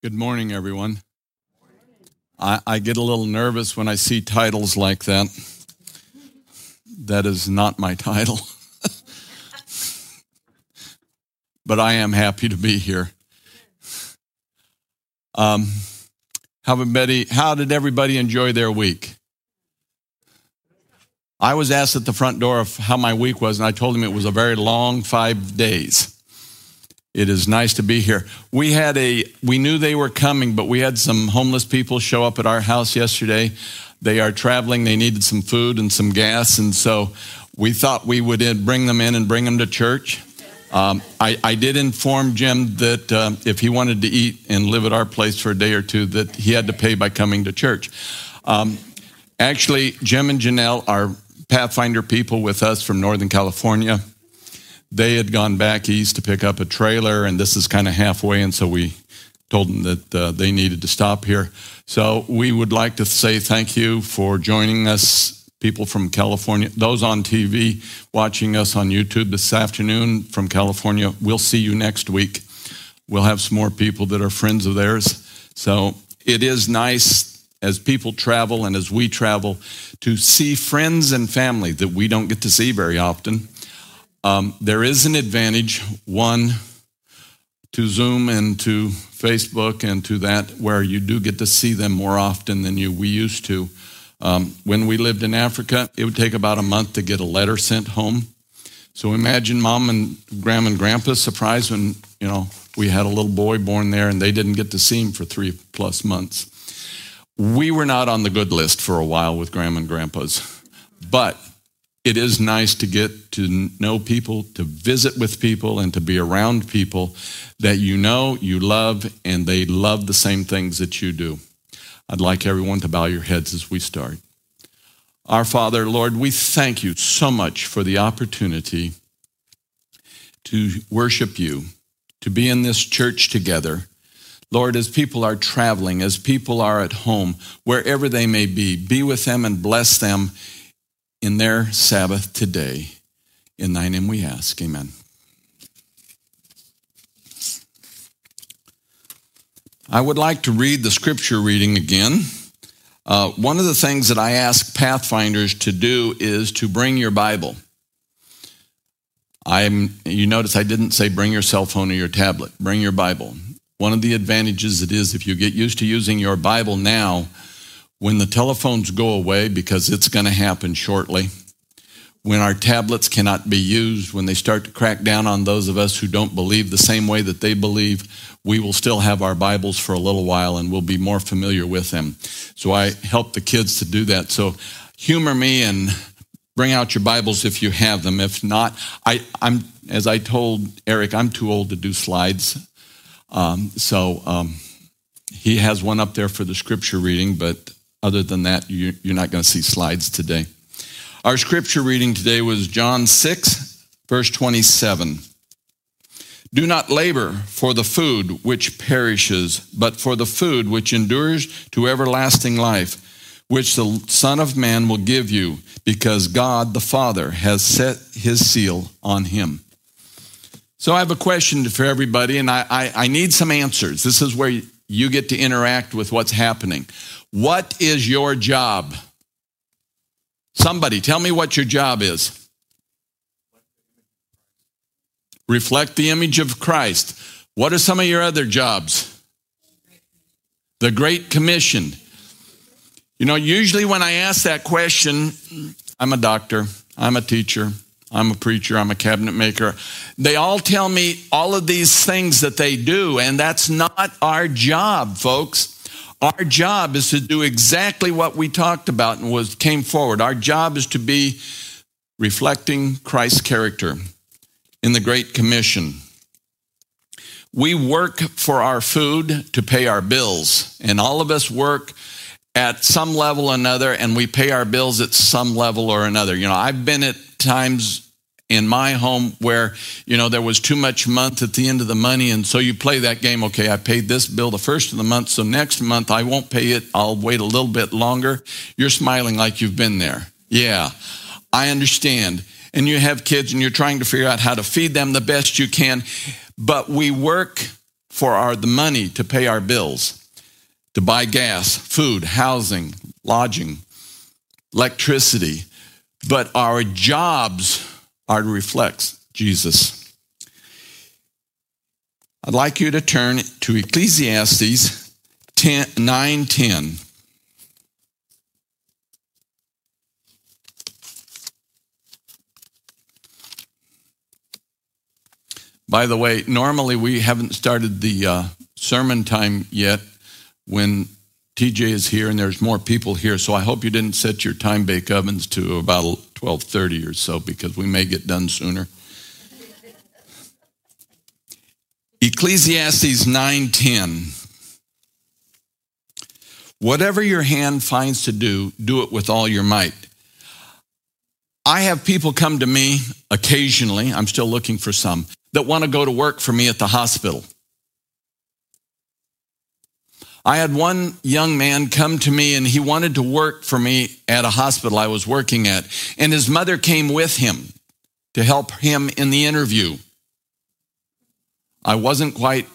Good morning, everyone. I, I, get a little nervous when I see titles like that. That is not my title. but I am happy to be here. Um, how, everybody, how did everybody enjoy their week? I was asked at the front door of how my week was, and I told him it was a very long five days. It is nice to be here. We had a, we knew they were coming, but we had some homeless people show up at our house yesterday. They are traveling. They needed some food and some gas. And so we thought we would bring them in and bring them to church. Um, I, I, did inform Jim that uh, if he wanted to eat and live at our place for a day or two, that he had to pay by coming to church. Um, actually, Jim and Janelle are Pathfinder people with us from Northern California they had gone back east to pick up a trailer, and this is kind of halfway, and so we told them that uh, they needed to stop here. So we would like to say thank you for joining us, people from California, those on TV watching us on YouTube this afternoon from California. We'll see you next week. We'll have some more people that are friends of theirs. So it is nice as people travel and as we travel to see friends and family that we don't get to see very often. Um, there is an advantage, one, to Zoom and to Facebook and to that, where you do get to see them more often than you we used to. Um, when we lived in Africa, it would take about a month to get a letter sent home. So imagine mom and grandma and grandpa surprised when you know we had a little boy born there and they didn't get to see him for three plus months. We were not on the good list for a while with grandma and grandpas, but it is nice to get to know people, to visit with people, and to be around people that you know, you love, and they love the same things that you do. I'd like everyone to bow your heads as we start. Our Father, Lord, we thank you so much for the opportunity to worship you, to be in this church together. Lord, as people are traveling, as people are at home, wherever they may be, be with them and bless them in their Sabbath today. In thy name we ask. Amen. I would like to read the scripture reading again. Uh, one of the things that I ask Pathfinders to do is to bring your Bible. I'm, you notice I didn't say bring your cell phone or your tablet. Bring your Bible. One of the advantages it is if you get used to using your Bible now, when the telephones go away, because it's going to happen shortly, when our tablets cannot be used, when they start to crack down on those of us who don't believe the same way that they believe, we will still have our Bibles for a little while and we'll be more familiar with them. So I help the kids to do that. So humor me and bring out your Bibles if you have them. If not, I, am as I told Eric, I'm too old to do slides. Um, so um, he has one up there for the scripture reading, but other than that, you're not going to see slides today. Our scripture reading today was John 6, verse 27. Do not labor for the food which perishes, but for the food which endures to everlasting life, which the Son of Man will give you, because God the Father has set his seal on him. So I have a question for everybody, and I, I, I need some answers. This is where you get to interact with what's happening. What is your job? Somebody tell me what your job is. Reflect the image of Christ. What are some of your other jobs? The Great Commission. You know, usually when I ask that question, I'm a doctor, I'm a teacher, I'm a preacher, I'm a cabinet maker. They all tell me all of these things that they do, and that's not our job, folks. Our job is to do exactly what we talked about and was came forward. Our job is to be reflecting Christ's character in the Great Commission. We work for our food to pay our bills, and all of us work at some level or another, and we pay our bills at some level or another. You know, I've been at times in my home where you know there was too much month at the end of the money. And so you play that game okay i paid this bill the first of the month so next month i won't pay it. I'll wait a little bit longer. You're smiling like you've been there. Yeah i understand. And you have kids and you're trying to figure out how to feed them the best you can. But we work for our the money to pay our bills, to buy gas, food, housing, lodging, electricity, but our jobs are to reflect Jesus. I'd like you to turn to Ecclesiastes 10, 9 10. By the way, normally we haven't started the uh, sermon time yet when TJ is here and there's more people here. So I hope you didn't set your time bake ovens to about 12:30 or so because we may get done sooner. Ecclesiastes 9:10 Whatever your hand finds to do, do it with all your might. I have people come to me occasionally, I'm still looking for some, that want to go to work for me at the hospital. I had one young man come to me and he wanted to work for me at a hospital I was working at. And his mother came with him to help him in the interview. I wasn't quite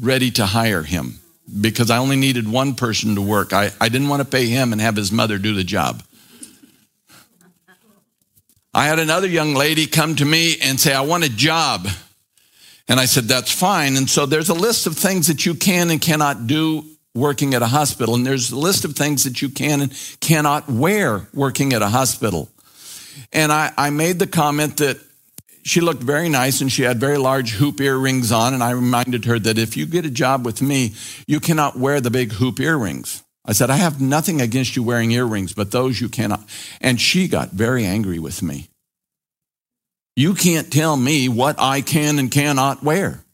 ready to hire him because I only needed one person to work. I, I didn't want to pay him and have his mother do the job. I had another young lady come to me and say, I want a job. And I said, that's fine. And so there's a list of things that you can and cannot do working at a hospital. And there's a list of things that you can and cannot wear working at a hospital. And I, I made the comment that she looked very nice and she had very large hoop earrings on. And I reminded her that if you get a job with me, you cannot wear the big hoop earrings. I said, I have nothing against you wearing earrings, but those you cannot. And she got very angry with me. You can't tell me what I can and cannot wear.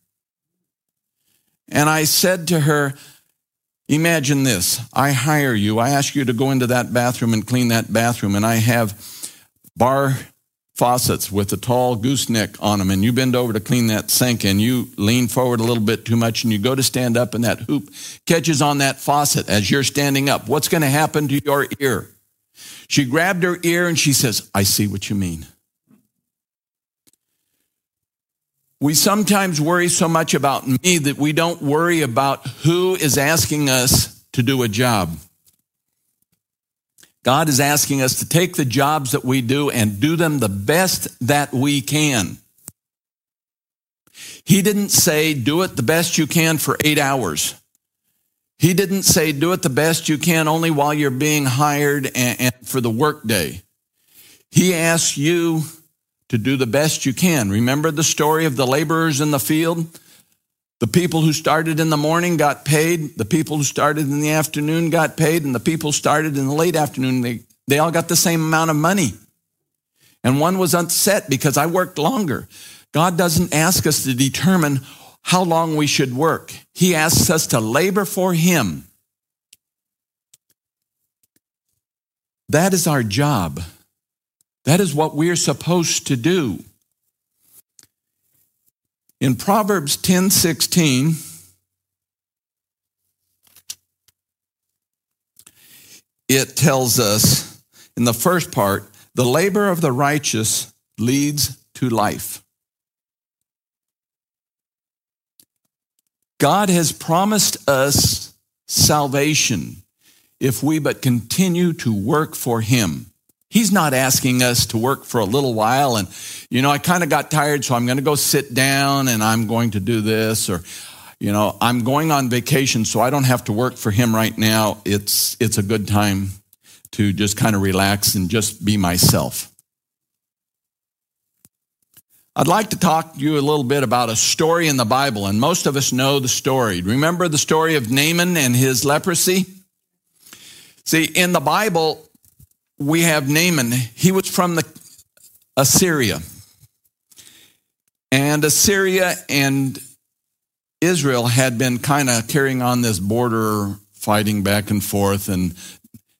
And I said to her, Imagine this. I hire you. I ask you to go into that bathroom and clean that bathroom, and I have bar faucets with a tall gooseneck on them, and you bend over to clean that sink, and you lean forward a little bit too much, and you go to stand up, and that hoop catches on that faucet as you're standing up. What's going to happen to your ear? She grabbed her ear and she says, I see what you mean. We sometimes worry so much about me that we don't worry about who is asking us to do a job. God is asking us to take the jobs that we do and do them the best that we can. He didn't say, do it the best you can for eight hours. He didn't say, do it the best you can only while you're being hired and, and for the workday. He asks you to do the best you can. Remember the story of the laborers in the field? The people who started in the morning got paid. The people who started in the afternoon got paid. And the people started in the late afternoon, they, they all got the same amount of money. And one was upset because I worked longer. God doesn't ask us to determine how long we should work. He asks us to labor for Him. That is our job. That is what we're supposed to do. In Proverbs 10 16, it tells us in the first part the labor of the righteous leads to life. God has promised us salvation if we but continue to work for Him. He's not asking us to work for a little while and, you know, I kind of got tired, so I'm going to go sit down and I'm going to do this or, you know, I'm going on vacation, so I don't have to work for him right now. It's, it's a good time to just kind of relax and just be myself. I'd like to talk to you a little bit about a story in the Bible, and most of us know the story. Remember the story of Naaman and his leprosy? See, in the Bible, we have Naaman. He was from the Assyria. And Assyria and Israel had been kind of carrying on this border fighting back and forth and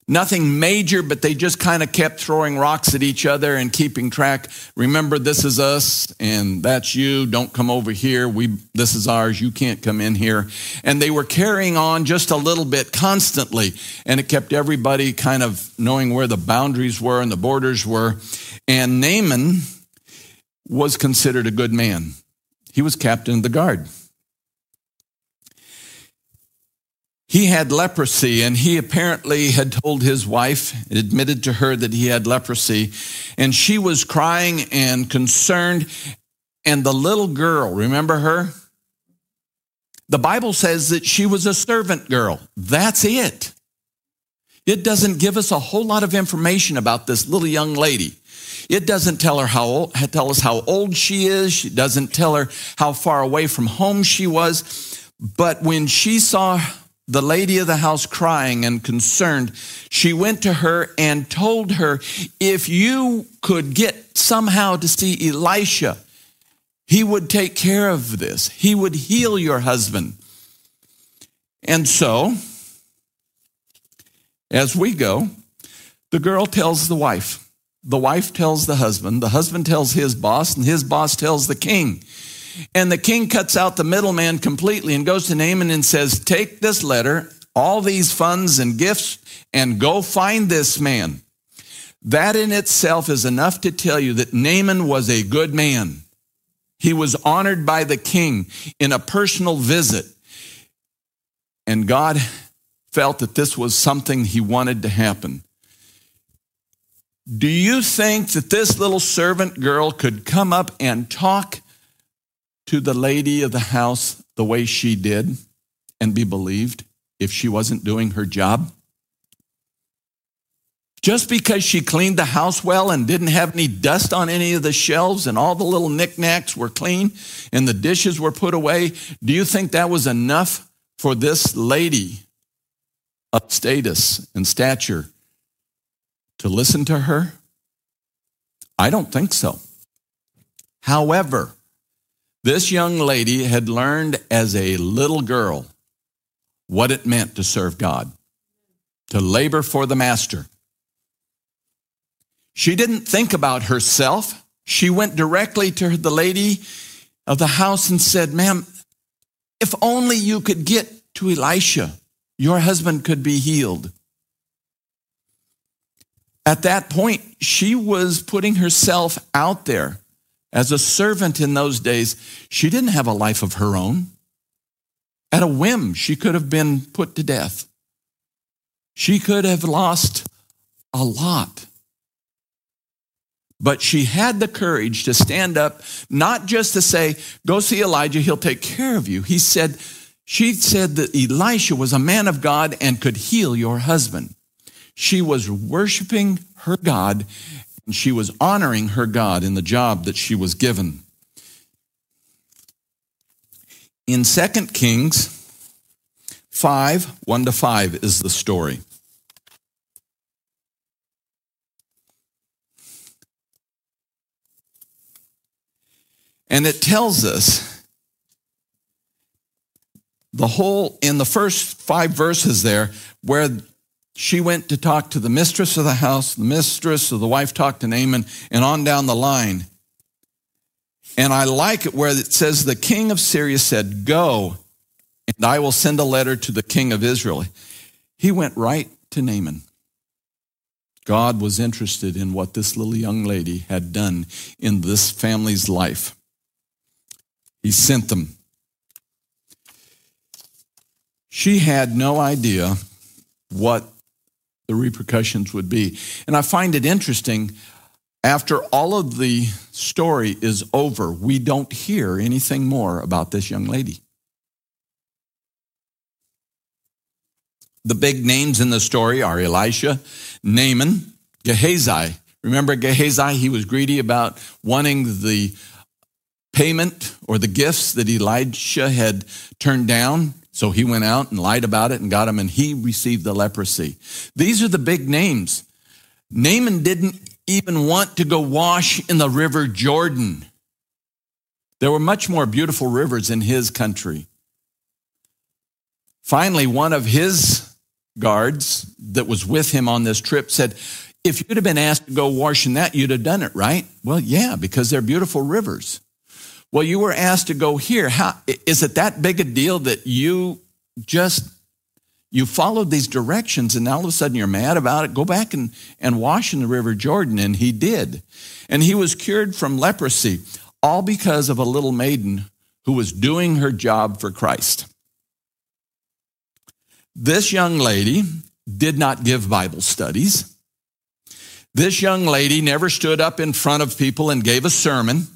Nothing major, but they just kind of kept throwing rocks at each other and keeping track. Remember, this is us and that's you. Don't come over here. We, this is ours. You can't come in here. And they were carrying on just a little bit constantly. And it kept everybody kind of knowing where the boundaries were and the borders were. And Naaman was considered a good man. He was captain of the guard. He had leprosy, and he apparently had told his wife, admitted to her that he had leprosy, and she was crying and concerned. And the little girl, remember her? The Bible says that she was a servant girl. That's it. It doesn't give us a whole lot of information about this little young lady. It doesn't tell her how old, tell us how old she is. It doesn't tell her how far away from home she was. But when she saw the lady of the house crying and concerned, she went to her and told her, if you could get somehow to see Elisha, he would take care of this. He would heal your husband. And so, as we go, the girl tells the wife, the wife tells the husband, the husband tells his boss, and his boss tells the king. And the king cuts out the middleman completely and goes to Naaman and says, Take this letter, all these funds and gifts, and go find this man. That in itself is enough to tell you that Naaman was a good man. He was honored by the king in a personal visit. And God felt that this was something he wanted to happen. Do you think that this little servant girl could come up and talk to the lady of the house the way she did and be believed if she wasn't doing her job? Just because she cleaned the house well and didn't have any dust on any of the shelves and all the little knickknacks were clean and the dishes were put away, do you think that was enough for this lady of status and stature to listen to her? I don't think so. However, this young lady had learned as a little girl what it meant to serve God, to labor for the master. She didn't think about herself. She went directly to the lady of the house and said, Ma'am, if only you could get to Elisha, your husband could be healed. At that point, she was putting herself out there as a servant in those days, she didn't have a life of her own. At a whim, she could have been put to death. She could have lost a lot. But she had the courage to stand up, not just to say, Go see Elijah, he'll take care of you. He said, She said that Elisha was a man of God and could heal your husband. She was worshiping her God and she was honoring her God in the job that she was given. In 2 Kings 5 1 to 5 is the story. And it tells us the whole, in the first five verses there, where she went to talk to the mistress of the house, the mistress of the wife talked to Naaman, and on down the line. And I like it where it says, The king of Syria said, Go, and I will send a letter to the king of Israel. He went right to Naaman. God was interested in what this little young lady had done in this family's life. He sent them. She had no idea what the repercussions would be. And I find it interesting. After all of the story is over, we don't hear anything more about this young lady. The big names in the story are Elisha, Naaman, Gehazi. Remember Gehazi? He was greedy about wanting the payment or the gifts that Elisha had turned down. So he went out and lied about it and got him, and he received the leprosy. These are the big names. Naaman didn't even want to go wash in the river Jordan. There were much more beautiful rivers in his country. Finally, one of his guards that was with him on this trip said, If you'd have been asked to go wash in that, you'd have done it, right? Well, yeah, because they're beautiful rivers. Well, you were asked to go here. How, is it that big a deal that you just you followed these directions and now all of a sudden you're mad about it? Go back and, and wash in the River Jordan. And he did. And he was cured from leprosy, all because of a little maiden who was doing her job for Christ. This young lady did not give Bible studies. This young lady never stood up in front of people and gave a sermon.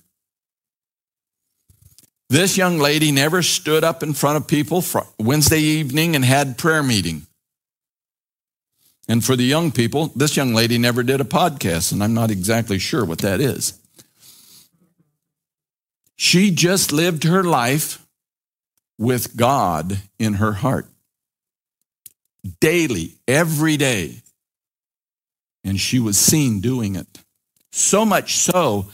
This young lady never stood up in front of people Wednesday evening and had prayer meeting. And for the young people, this young lady never did a podcast, and I'm not exactly sure what that is. She just lived her life with God in her heart daily, every day. And she was seen doing it. So much so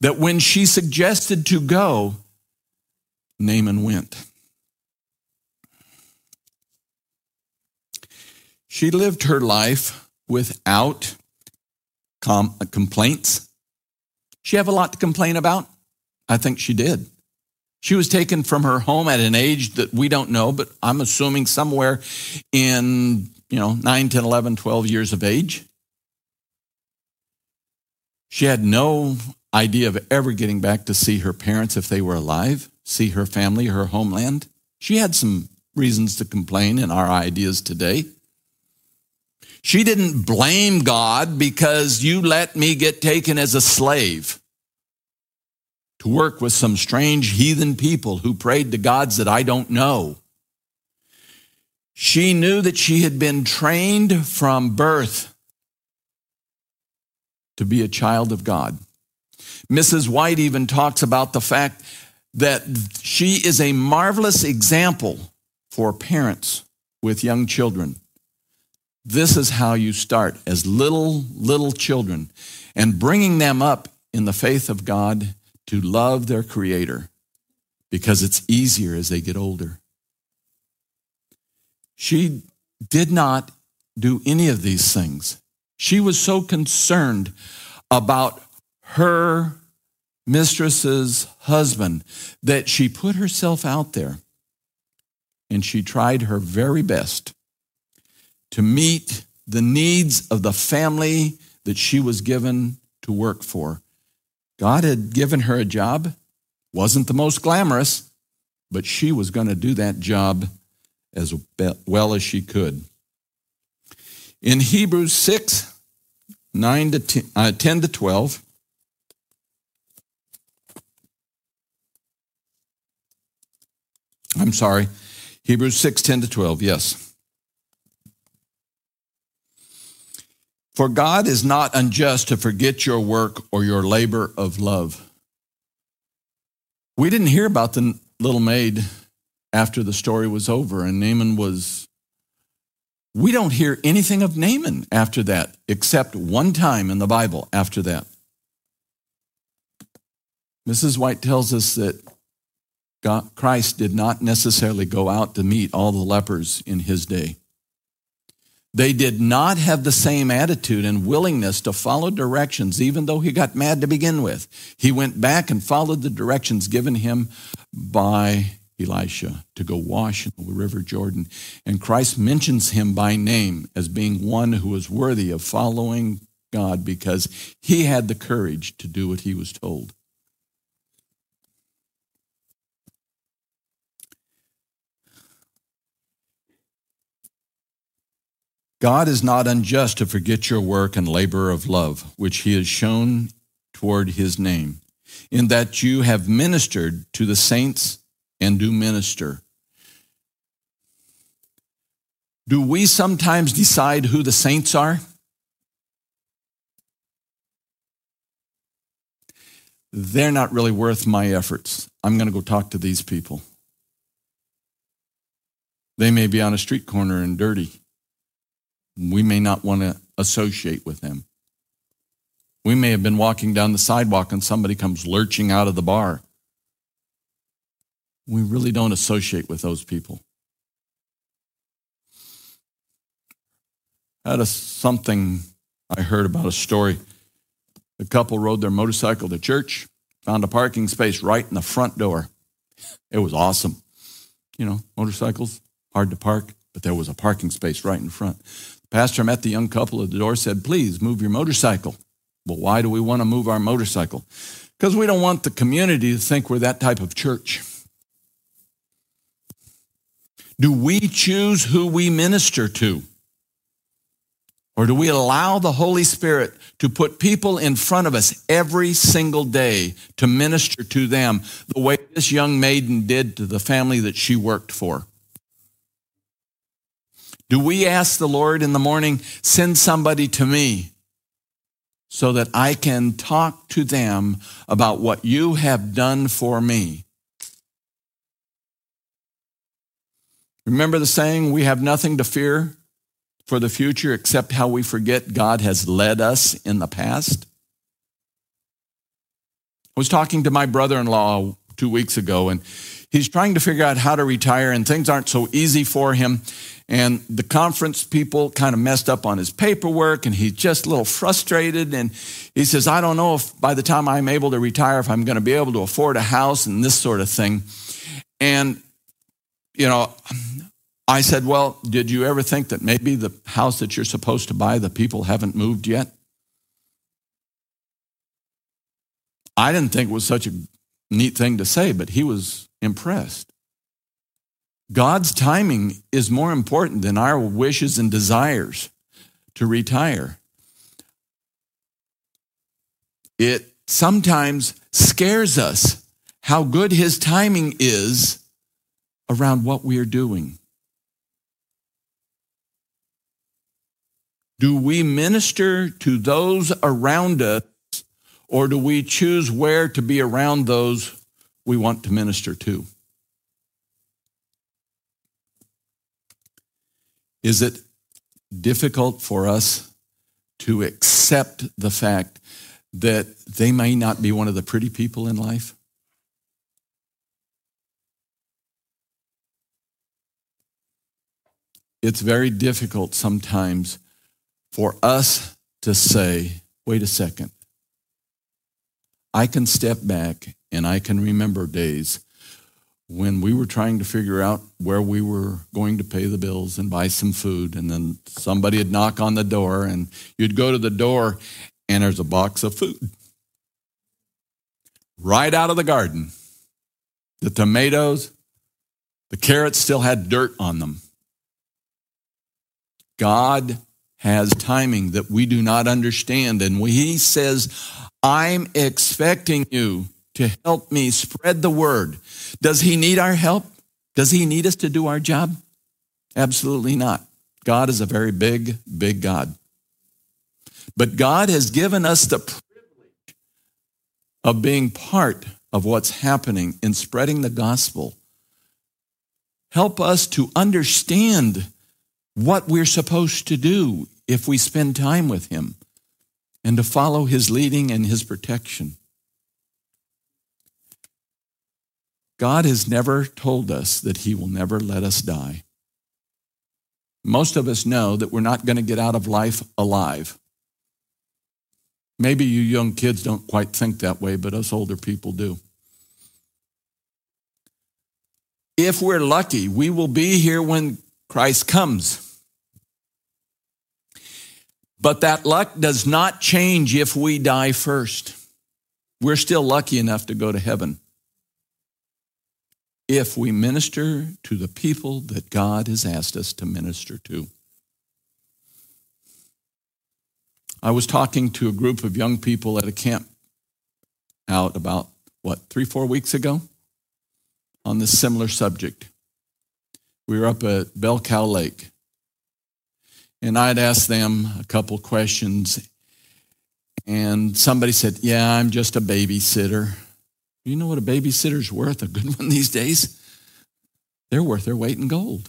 that when she suggested to go, Naaman went. She lived her life without com- uh, complaints. She have a lot to complain about? I think she did. She was taken from her home at an age that we don't know, but I'm assuming somewhere in, you know, 9, 10, 11, 12 years of age. She had no idea of ever getting back to see her parents if they were alive, see her family, her homeland. She had some reasons to complain in our ideas today. She didn't blame God because you let me get taken as a slave to work with some strange heathen people who prayed to gods that I don't know. She knew that she had been trained from birth to be a child of God. Mrs. White even talks about the fact that she is a marvelous example for parents with young children. This is how you start as little, little children and bringing them up in the faith of God to love their Creator because it's easier as they get older. She did not do any of these things. She was so concerned about her mistress's husband that she put herself out there and she tried her very best to meet the needs of the family that she was given to work for. God had given her a job, wasn't the most glamorous, but she was going to do that job as well as she could. In Hebrews 6, 9 to 10, uh, 10 to 12, I'm sorry, Hebrews 6, 10 to 12, yes. For God is not unjust to forget your work or your labor of love. We didn't hear about the little maid after the story was over and Naaman was. We don't hear anything of Naaman after that, except one time in the Bible after that. Mrs. White tells us that God, Christ did not necessarily go out to meet all the lepers in his day. They did not have the same attitude and willingness to follow directions, even though he got mad to begin with. He went back and followed the directions given him by Elisha to go wash in the river Jordan. And Christ mentions him by name as being one who was worthy of following God because he had the courage to do what he was told. God is not unjust to forget your work and labor of love, which he has shown toward his name, in that you have ministered to the saints and do minister. Do we sometimes decide who the saints are? They're not really worth my efforts. I'm going to go talk to these people. They may be on a street corner and dirty we may not want to associate with them. We may have been walking down the sidewalk and somebody comes lurching out of the bar. We really don't associate with those people. Had a, something I heard about a story. A couple rode their motorcycle to church, found a parking space right in the front door. It was awesome. You know, motorcycles, hard to park, but there was a parking space right in front. Pastor met the young couple at the door, said, Please move your motorcycle. Well, why do we want to move our motorcycle? Because we don't want the community to think we're that type of church. Do we choose who we minister to? Or do we allow the Holy Spirit to put people in front of us every single day to minister to them the way this young maiden did to the family that she worked for? Do we ask the Lord in the morning, send somebody to me so that I can talk to them about what you have done for me? Remember the saying, we have nothing to fear for the future except how we forget God has led us in the past? I was talking to my brother in law two weeks ago, and he's trying to figure out how to retire, and things aren't so easy for him. And the conference people kind of messed up on his paperwork, and he's just a little frustrated. And he says, I don't know if by the time I'm able to retire, if I'm going to be able to afford a house and this sort of thing. And, you know, I said, Well, did you ever think that maybe the house that you're supposed to buy, the people haven't moved yet? I didn't think it was such a neat thing to say, but he was impressed. God's timing is more important than our wishes and desires to retire. It sometimes scares us how good his timing is around what we are doing. Do we minister to those around us, or do we choose where to be around those we want to minister to? Is it difficult for us to accept the fact that they may not be one of the pretty people in life? It's very difficult sometimes for us to say, wait a second, I can step back and I can remember days when we were trying to figure out where we were going to pay the bills and buy some food, and then somebody would knock on the door, and you'd go to the door, and there's a box of food right out of the garden. The tomatoes, the carrots still had dirt on them. God has timing that we do not understand. And he says, I'm expecting you to help me spread the word, does he need our help? Does he need us to do our job? Absolutely not. God is a very big, big God. But God has given us the privilege of being part of what's happening in spreading the gospel. Help us to understand what we're supposed to do if we spend time with Him and to follow His leading and His protection. God has never told us that He will never let us die. Most of us know that we're not going to get out of life alive. Maybe you young kids don't quite think that way, but us older people do. If we're lucky, we will be here when Christ comes. But that luck does not change if we die first. We're still lucky enough to go to heaven if we minister to the people that God has asked us to minister to. I was talking to a group of young people at a camp out about, what, three, four weeks ago on this similar subject. We were up at Bell Cow Lake. And I'd asked them a couple questions, and somebody said, Yeah, I'm just a babysitter. You know what a babysitter's worth? A good one these days? They're worth their weight in gold.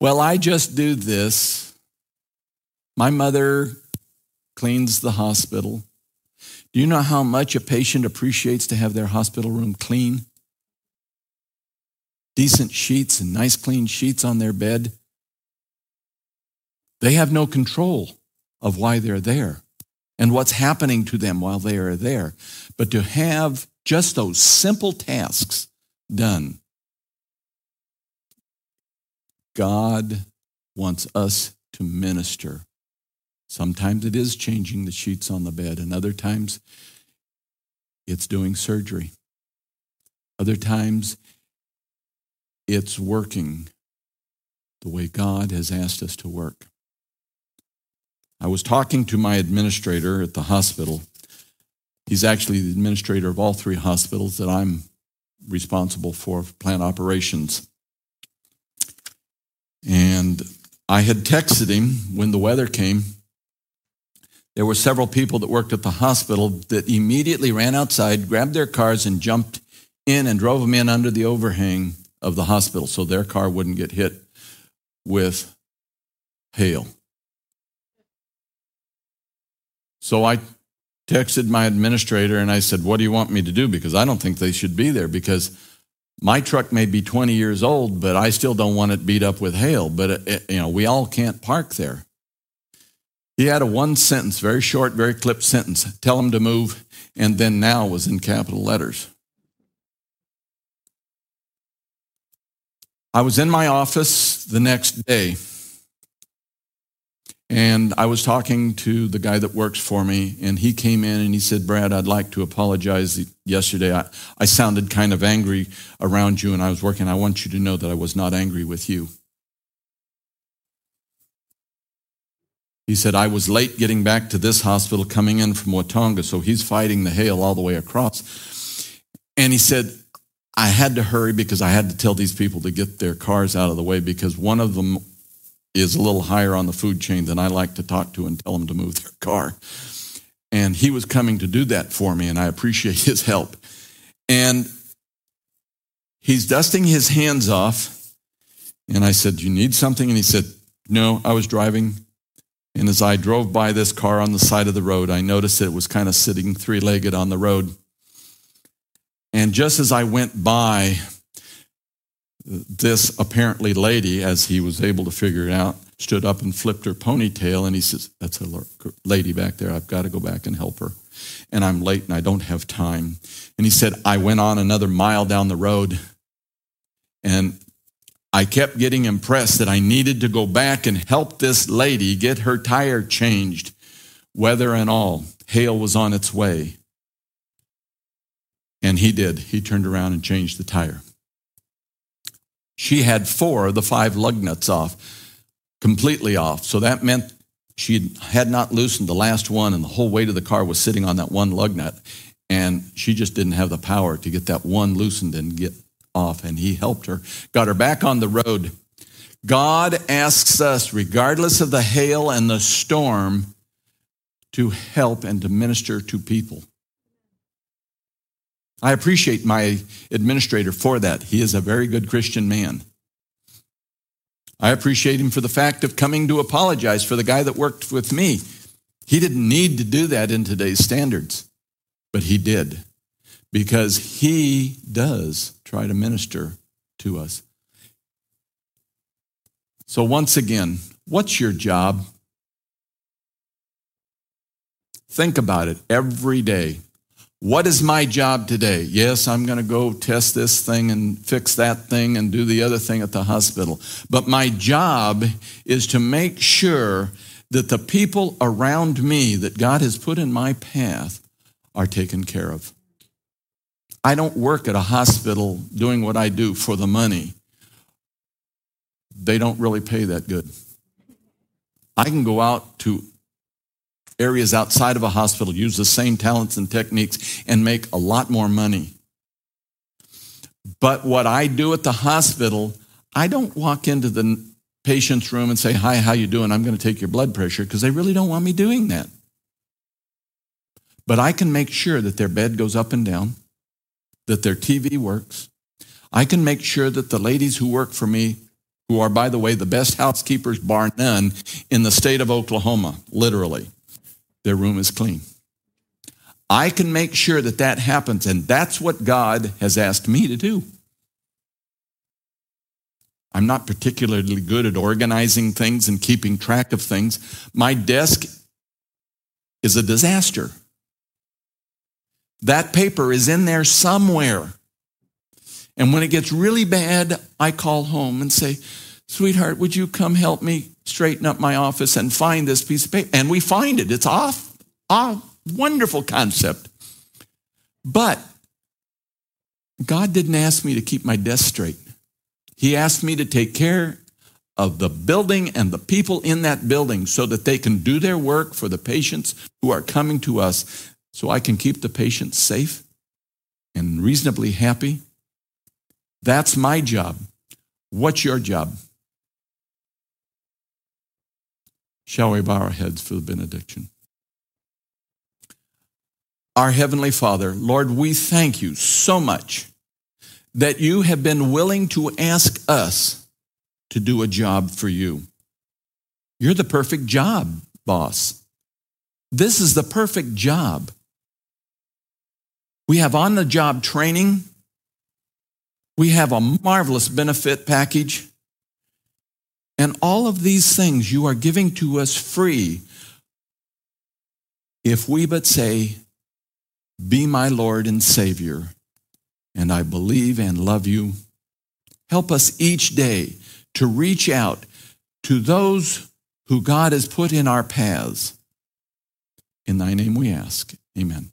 Well, I just do this. My mother cleans the hospital. Do you know how much a patient appreciates to have their hospital room clean? Decent sheets and nice clean sheets on their bed. They have no control of why they're there and what's happening to them while they are there. But to have just those simple tasks done, God wants us to minister. Sometimes it is changing the sheets on the bed, and other times it's doing surgery. Other times it's working the way God has asked us to work. I was talking to my administrator at the hospital. He's actually the administrator of all three hospitals that I'm responsible for plant operations. And I had texted him when the weather came. There were several people that worked at the hospital that immediately ran outside, grabbed their cars, and jumped in and drove them in under the overhang of the hospital so their car wouldn't get hit with hail. So I texted my administrator and I said, What do you want me to do? Because I don't think they should be there because my truck may be 20 years old, but I still don't want it beat up with hail. But, it, uh, you know, we all can't park there. He had a one sentence, very short, very clipped sentence tell him to move, and then now was in capital letters. I was in my office the next day and I was talking to the guy that works for me, and he came in and he said, Brad, I'd like to apologize. Yesterday, I, I sounded kind of angry around you, and I was working. I want you to know that I was not angry with you. He said, I was late getting back to this hospital coming in from Watonga, so he's fighting the hail all the way across. And he said, I had to hurry because I had to tell these people to get their cars out of the way because one of them is a little higher on the food chain than I like to talk to and tell them to move their car. And he was coming to do that for me, and I appreciate his help. And he's dusting his hands off. And I said, you need something? And he said, No, I was driving. And as I drove by this car on the side of the road, I noticed that it was kind of sitting three legged on the road. And just as I went by, this apparently lady, as he was able to figure it out, stood up and flipped her ponytail. And he says, That's a lady back there. I've got to go back and help her. And I'm late and I don't have time. And he said, I went on another mile down the road and I kept getting impressed that I needed to go back and help this lady get her tire changed, weather and all. Hail was on its way. And he did. He turned around and changed the tire. She had four of the five lug nuts off, completely off. So that meant she had not loosened the last one, and the whole weight of the car was sitting on that one lug nut. And she just didn't have the power to get that one loosened and get off. And he helped her, got her back on the road. God asks us, regardless of the hail and the storm, to help and to minister to people. I appreciate my administrator for that. He is a very good Christian man. I appreciate him for the fact of coming to apologize for the guy that worked with me. He didn't need to do that in today's standards, but he did because he does try to minister to us. So, once again, what's your job? Think about it every day. What is my job today? Yes, I'm going to go test this thing and fix that thing and do the other thing at the hospital. But my job is to make sure that the people around me that God has put in my path are taken care of. I don't work at a hospital doing what I do for the money. They don't really pay that good. I can go out to areas outside of a hospital use the same talents and techniques and make a lot more money. But what I do at the hospital, I don't walk into the patient's room and say, "Hi, how you doing? I'm going to take your blood pressure" because they really don't want me doing that. But I can make sure that their bed goes up and down, that their TV works. I can make sure that the ladies who work for me, who are, by the way, the best housekeepers, bar none, in the state of Oklahoma, literally, their room is clean. I can make sure that that happens, and that's what God has asked me to do. I'm not particularly good at organizing things and keeping track of things. My desk is a disaster. That paper is in there somewhere. And when it gets really bad, I call home and say, Sweetheart, would you come help me straighten up my office and find this piece of paper? And we find it. It's off. Ah, wonderful concept. But God didn't ask me to keep my desk straight. He asked me to take care of the building and the people in that building so that they can do their work for the patients who are coming to us so I can keep the patients safe and reasonably happy. That's my job. What's your job? Shall we bow our heads for the benediction? Our Heavenly Father, Lord, we thank you so much that you have been willing to ask us to do a job for you. You're the perfect job, boss. This is the perfect job. We have on the job training. We have a marvelous benefit package. And all of these things you are giving to us free if we but say, Be my Lord and Savior, and I believe and love you. Help us each day to reach out to those who God has put in our paths. In thy name we ask. Amen.